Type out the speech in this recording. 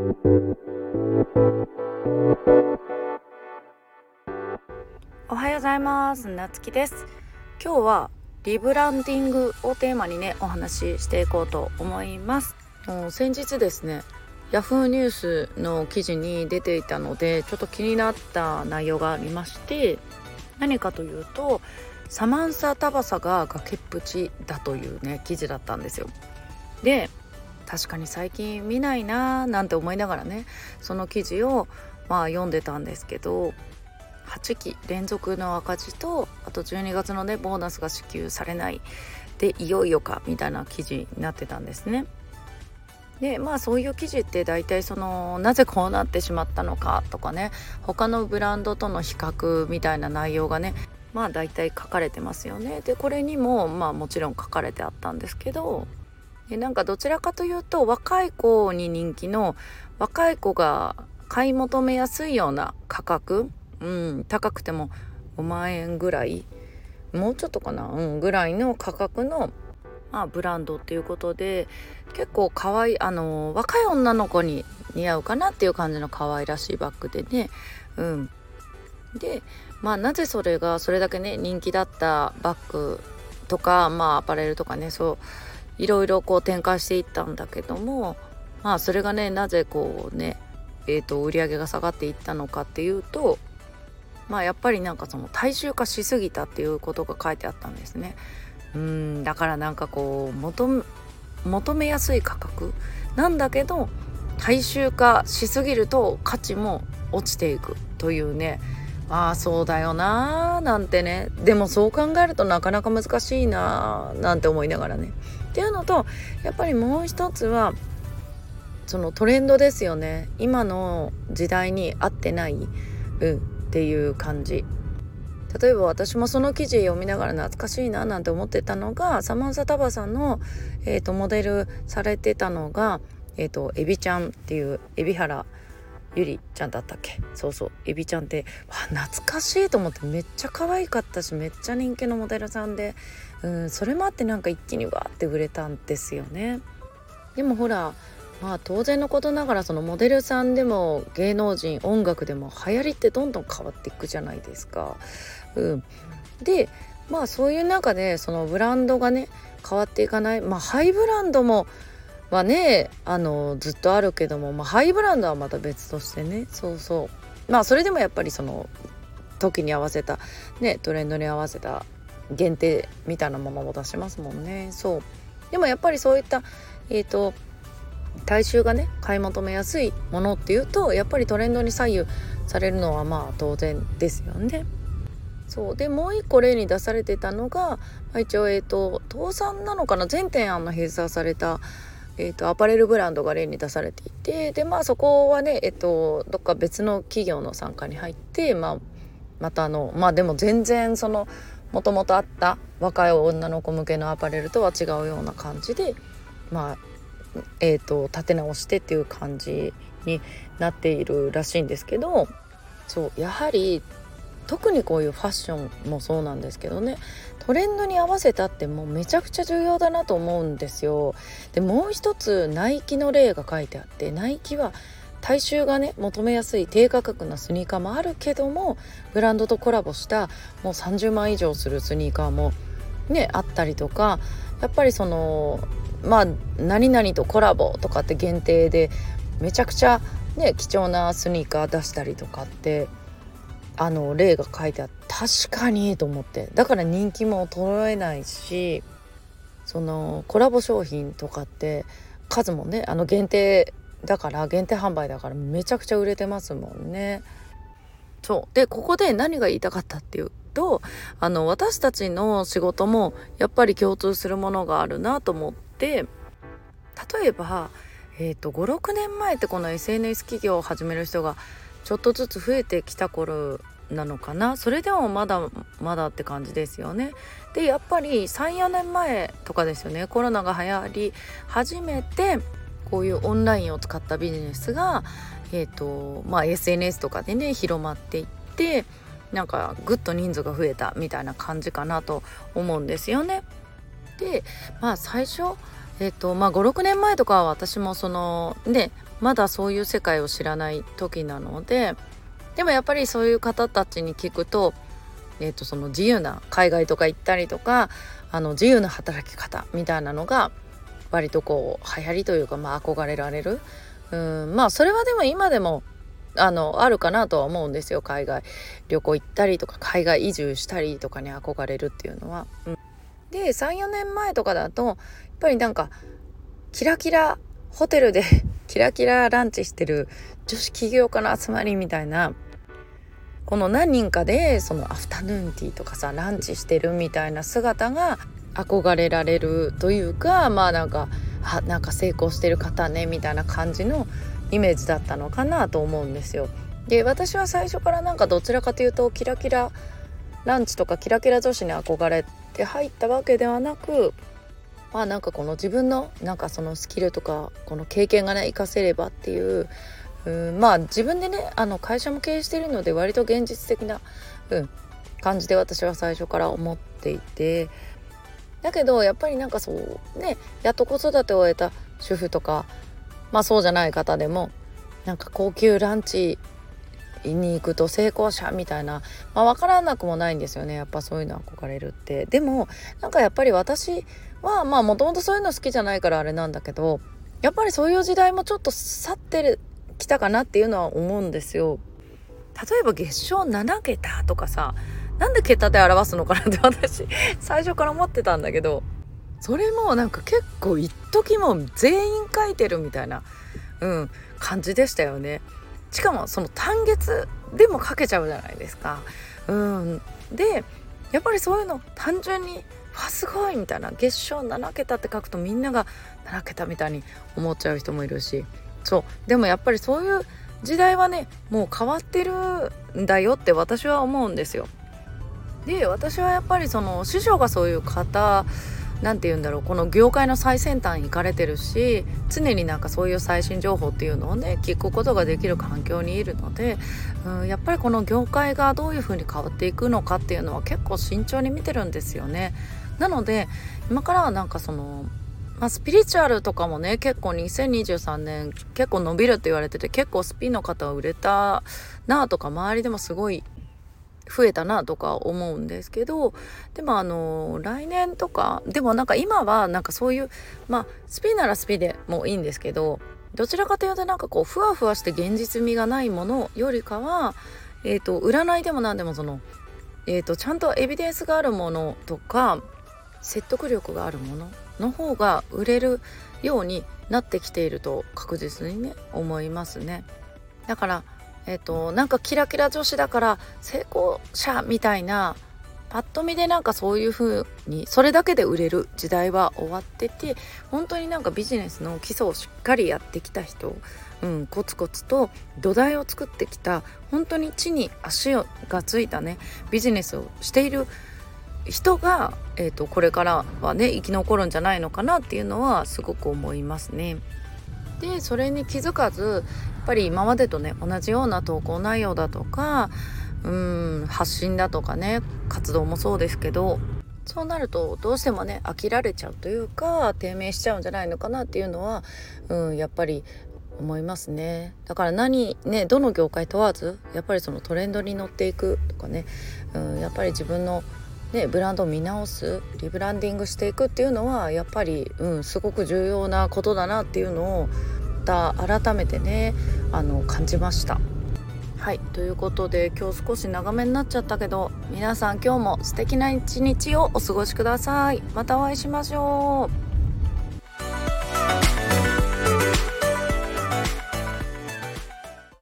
おはようございます。なつきです。今日はリブランディングをテーマにねお話ししていこうと思います。先日ですねヤフーニュースの記事に出ていたのでちょっと気になった内容がありまして何かというとサマンサ・タバサが崖っぷちだというね記事だったんですよ。で確かに最近見ないなーなんて思いながらねその記事をまあ読んでたんですけど8期連続の赤字とあと12月のねボーナスが支給されないでいよいよかみたいな記事になってたんですね。でまあそういう記事って大体そのなぜこうなってしまったのかとかね他のブランドとの比較みたいな内容がねまあ大体書かれてますよね。でこれにもまあもちろん書かれてあったんですけどでなんかどちらかというと若い子に人気の若い子が買い求めやすいような価格うん高くても5万円ぐらいもうちょっとかな、うん、ぐらいの価格の、まあ、ブランドっていうことで結構可愛いあの若い女の子に似合うかなっていう感じの可愛らしいバッグでねうん。でまあなぜそれがそれだけね人気だったバッグとかまあアパレルとかねそういろいろこう展開していったんだけどもまあそれがねなぜこうねえーと売り上げが下がっていったのかっていうとまあやっぱりなんかその大衆化しすぎたっていうことが書いてあったんですね。うんだからなんかこう求求めやすい価格。なんだけど大衆化しすぎると価値も落ちていくというね。ああそうだよなーなんてね。でもそう考えるとなかなか難しいなーなんて思いながらね。っていうのとやっぱりもう一つはそのトレンドですよね。今の時代に合ってない、うん、っていう感じ。例えば私もその記事読みながら懐かしいななんて思ってたのがサマンサタバさんの、えーと、モデルされてたのが、えーと、エビちゃんっていう海老原ゆりちゃんだったっけ？そうそう。エビちゃんってわ懐かしいと思ってめっちゃ可愛かったしめっちゃ人気のモデルさんで。うんそれもあってなんか一気にわーって売れたんですよね。でもほらまあ当然のことながらそのモデルさんでも芸能人音楽でも流行りってどんどん変わっていくじゃないですか。うん、でまあそういう中でそのブランドがね変わっていかない。まあハイブランドもはねあのずっとあるけども、まあ、ハイブランドはまた別としてね。そうそう。まあそれでもやっぱりその時に合わせたねトレンドに合わせた限定みたいなものも出しますもんね。そう。でもやっぱりそういったえっ、ー、と大衆がね買い求めやすいものっていうとやっぱりトレンドに左右されるのはまあ当然ですよね。そう。でもう一個例に出されてたのが、一応えっ、ー、と倒産なのかな？全店あの閉鎖された、えーと、アパレルブランドが例に出されていてでまあそこはねえ、ー、とどっか別の企業の参加に入って、まあ、またあのまあでも全然そのもともとあった若い女の子向けのアパレルとは違うような感じでまあえーと、立て直してっていう感じになっているらしいんですけどそうやはり特にこういうファッションもそうなんですけどねトレンドに合わせたってもうめちゃくちゃ重要だなと思うんですよ。でもう一つナイキの例が書いてあってナイキは大衆がね求めやすい低価格なスニーカーもあるけどもブランドとコラボしたもう30万以上するスニーカーもねあったりとかやっぱりそのまあ何々とコラボとかって限定でめちゃくちゃね貴重なスニーカー出したりとかってあの例が書いてあって確かにと思ってだから人気も衰えないしそのコラボ商品とかって数もねあの限定だから限定販売だからめちゃくちゃ売れてますもんね。そうでここで何が言いたかったっていうとあの私たちの仕事もやっぱり共通するものがあるなと思って例えば、えーと、56年前ってこの SNS 企業を始める人がちょっとずつ増えてきた頃なのかな？それでもまだまだって感じですよね。でやっぱり34年前とかですよねコロナが流行り始めてこういうオンラインを使ったビジネスが、えーとまあ、SNS とかでね広まっていってなんかぐっと人数が増えたみたいな感じかなと思うんですよね。でまあ最初えっ、ー、とまあ56年前とかは私もそのねまだそういう世界を知らない時なのででもやっぱりそういう方たちに聞くと,、えー、とその自由な海外とか行ったりとかあの自由な働き方みたいなのが割とこう流行りというか、まあ、憧れられる。うんまあそれはでも今でもあのあるかなとは思うんですよ。海外旅行行ったりとか海外移住したりとかに憧れるっていうのは。うん、で34年前とかだとやっぱりなんかキラキラホテルでキラキラランチしてる女子起業家の集まりみたいなこの何人かでそのアフタヌーンティーとかさランチしてるみたいな姿が憧れられるというかまあなんかあなんか成功してる方ねみたいな感じのイメージだったのかなと思うんですよ。で私は最初からなんかどちらかというとキラキラランチとかキラキラ女子に憧れて入ったわけではなくまあなんかこの自分のなんかそのスキルとかこの経験がね活かせればっていううんまあ自分でねあの会社も経営しているので割と現実的な、うん、感じで私は最初から思っていて。だけどやっぱりなんかそうねやっと子育てを終えた主婦とかまあそうじゃない方でもなんか高級ランチに行くと成功者みたいな、まあ、分からなくもないんですよね。やっぱそういうの憧れるって。でもなんかやっぱり私はまあもともとそういうの好きじゃないからあれなんだけどやっぱりそういう時代もちょっと去ってるきたかなっていうのは思うんですよ例えば月賞7桁とかさなんで桁で表すのかなって 私最初から思ってたんだけどそれもなんか結構一時も全員書いてるみたいな、うん、感じでしたよね。しかもその単月でも書けちゃうじゃないですか。うん、でやっぱりそういうの単純に「わすごい!」みたいな月賞7桁って書くとみんなが7桁みたいに思っちゃう人もいるしそうでもやっぱりそういう時代はねもう変わってるんだよって私は思うんですよ。で私はやっぱりその師匠がそういう方何て言うんだろうこの業界の最先端に行かれてるし常になんかそういう最新情報っていうのをね聞くことができる環境にいるので、うん、やっぱりこの業界がどういうふうに変わっていくのかっていうのは結構慎重に見てるんですよね。なので今からはなんかそのまあ、スピリチュアルとかもね結構2023年結構伸びるって言われてて結構スピンの方は売れたなとか周りでもすごい増えたなとか思うんですけどでもあの来年とかでもなんか今はなんかそういうまあスピンならスピでもいいんですけどどちらかというとなんかこうふわふわして現実味がないものよりかは、えーと、占いでも何でもその、えーと、ちゃんとエビデンスがあるものとか説得力があるものの方が売れるようになってきていると確実にね思いますね。だからえっ、ー、となんかキラキラ女子だから成功者みたいなパッと見でなんかそういう風にそれだけで売れる時代は終わってて本当になんかビジネスの基礎をしっかりやってきた人、うん、コツコツと土台を作ってきた本当に地に足がついたねビジネスをしている人人が、えーとこれからはね生き残るんじゃないのかなっていうのはすごく思いますね。でそれに気づかずやっぱり今までとね同じような投稿内容だとかうん発信だとかね活動もそうですけどそうなるとどうしてもね飽きられちゃうというか低迷しちゃうんじゃないのかなっていうのは、うん、やっぱり思いますねだから何ねどの業界問わずやっぱりそのトレンドに乗っていくとかね、うん、やっぱり自分のね、ブランドを見直すリブランディングしていくっていうのはやっぱり、うん、すごく重要なことだなっていうのをまた改めてねあの感じました。はいということで今日少し長めになっちゃったけど皆さん今日も素敵な一日をお過ごしください。またお会いしましょう。